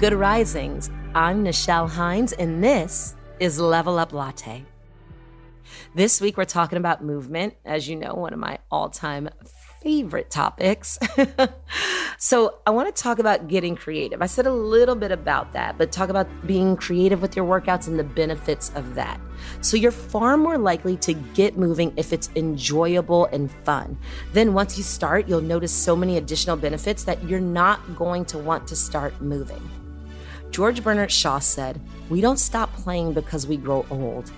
Good Risings. I'm Nichelle Hines, and this is Level Up Latte. This week, we're talking about movement, as you know, one of my all time favorite topics. so, I want to talk about getting creative. I said a little bit about that, but talk about being creative with your workouts and the benefits of that. So, you're far more likely to get moving if it's enjoyable and fun. Then, once you start, you'll notice so many additional benefits that you're not going to want to start moving. George Bernard Shaw said, We don't stop playing because we grow old.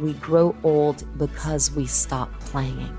We grow old because we stop playing.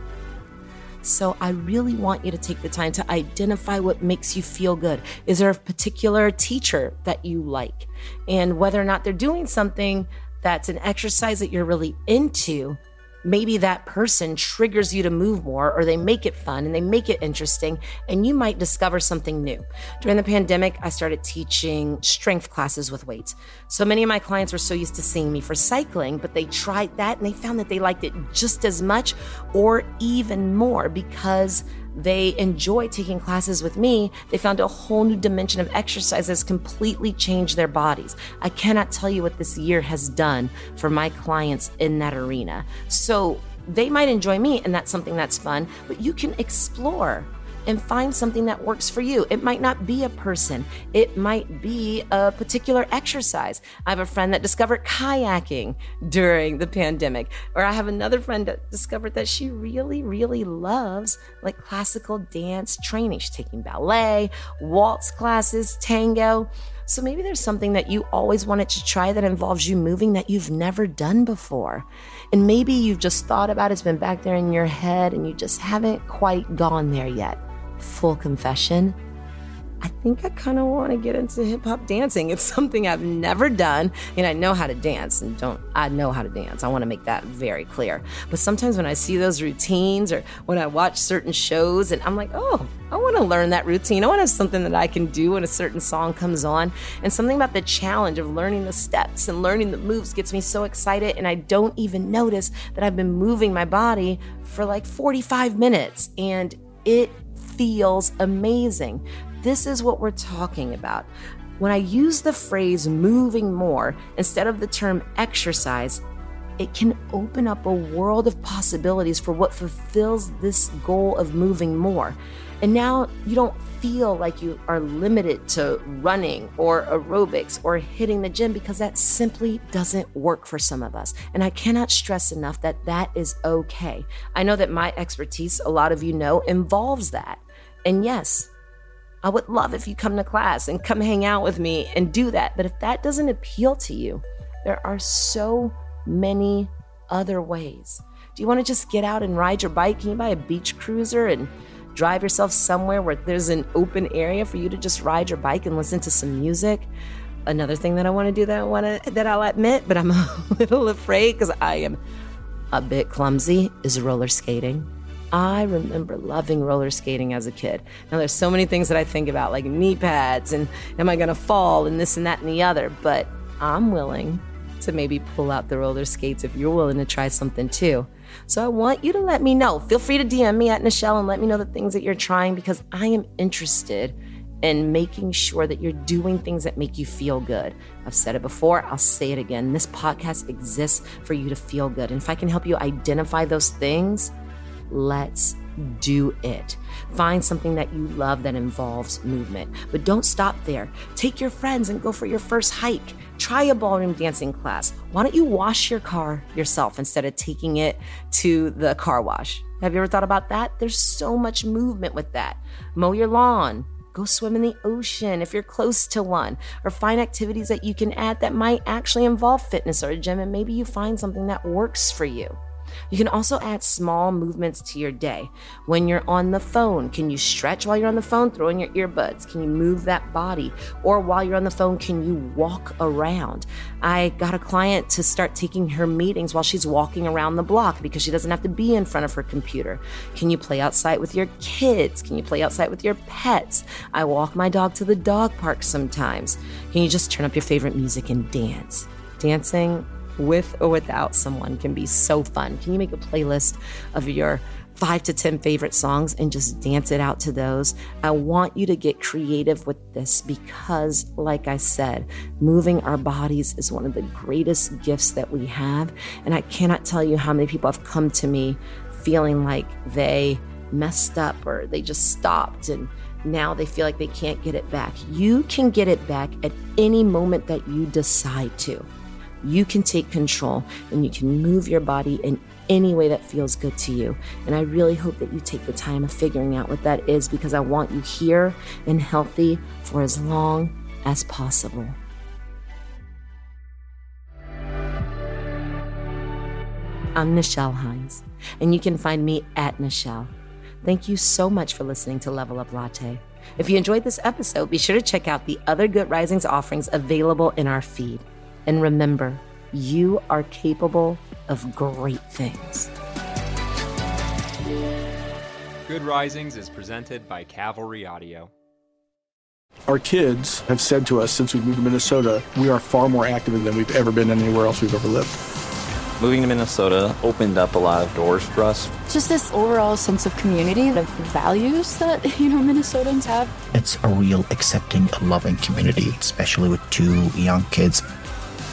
So I really want you to take the time to identify what makes you feel good. Is there a particular teacher that you like? And whether or not they're doing something that's an exercise that you're really into, maybe that person triggers you to move more or they make it fun and they make it interesting and you might discover something new. During the pandemic, I started teaching strength classes with weights. So many of my clients were so used to seeing me for cycling, but they tried that and they found that they liked it just as much or even more because they enjoy taking classes with me, they found a whole new dimension of exercise that's completely changed their bodies. I cannot tell you what this year has done for my clients in that arena. So they might enjoy me, and that's something that's fun, but you can explore and find something that works for you. It might not be a person, it might be a particular exercise. I have a friend that discovered kayaking during the pandemic, or I have another friend that discovered that she really, really loves like classical dance training. She's taking ballet, waltz classes, tango. So maybe there's something that you always wanted to try that involves you moving that you've never done before. And maybe you've just thought about it, it's been back there in your head and you just haven't quite gone there yet full confession, I think I kind of want to get into hip hop dancing. It's something I've never done, and I know how to dance. And don't I know how to dance? I want to make that very clear. But sometimes when I see those routines, or when I watch certain shows, and I'm like, oh, I want to learn that routine. I want to have something that I can do when a certain song comes on. And something about the challenge of learning the steps and learning the moves gets me so excited, and I don't even notice that I've been moving my body for like 45 minutes, and it feels amazing. This is what we're talking about. When I use the phrase moving more instead of the term exercise, it can open up a world of possibilities for what fulfills this goal of moving more. And now you don't feel like you are limited to running or aerobics or hitting the gym because that simply doesn't work for some of us. And I cannot stress enough that that is okay. I know that my expertise, a lot of you know, involves that. And yes, I would love if you come to class and come hang out with me and do that. But if that doesn't appeal to you, there are so many other ways. Do you want to just get out and ride your bike? Can you buy a beach cruiser and drive yourself somewhere where there's an open area for you to just ride your bike and listen to some music? Another thing that I want to do that I want to that I'll admit, but I'm a little afraid because I am a bit clumsy is roller skating. I remember loving roller skating as a kid. Now, there's so many things that I think about, like knee pads and am I going to fall and this and that and the other, but I'm willing to maybe pull out the roller skates if you're willing to try something too. So I want you to let me know. Feel free to DM me at Nichelle and let me know the things that you're trying because I am interested in making sure that you're doing things that make you feel good. I've said it before, I'll say it again. This podcast exists for you to feel good. And if I can help you identify those things, Let's do it. Find something that you love that involves movement. But don't stop there. Take your friends and go for your first hike. Try a ballroom dancing class. Why don't you wash your car yourself instead of taking it to the car wash? Have you ever thought about that? There's so much movement with that. Mow your lawn. Go swim in the ocean if you're close to one, or find activities that you can add that might actually involve fitness or a gym, and maybe you find something that works for you. You can also add small movements to your day. When you're on the phone, can you stretch while you're on the phone? Throw in your earbuds. Can you move that body? Or while you're on the phone, can you walk around? I got a client to start taking her meetings while she's walking around the block because she doesn't have to be in front of her computer. Can you play outside with your kids? Can you play outside with your pets? I walk my dog to the dog park sometimes. Can you just turn up your favorite music and dance? Dancing with or without someone can be so fun. Can you make a playlist of your five to 10 favorite songs and just dance it out to those? I want you to get creative with this because, like I said, moving our bodies is one of the greatest gifts that we have. And I cannot tell you how many people have come to me feeling like they messed up or they just stopped and now they feel like they can't get it back. You can get it back at any moment that you decide to. You can take control and you can move your body in any way that feels good to you. And I really hope that you take the time of figuring out what that is because I want you here and healthy for as long as possible. I'm Nichelle Hines, and you can find me at Nichelle. Thank you so much for listening to Level Up Latte. If you enjoyed this episode, be sure to check out the other Good Risings offerings available in our feed. And remember, you are capable of great things. Good Risings is presented by Cavalry Audio. Our kids have said to us since we moved to Minnesota, we are far more active than we've ever been anywhere else we've ever lived. Moving to Minnesota opened up a lot of doors for us. Just this overall sense of community, of values that, you know, Minnesotans have. It's a real accepting, loving community, especially with two young kids.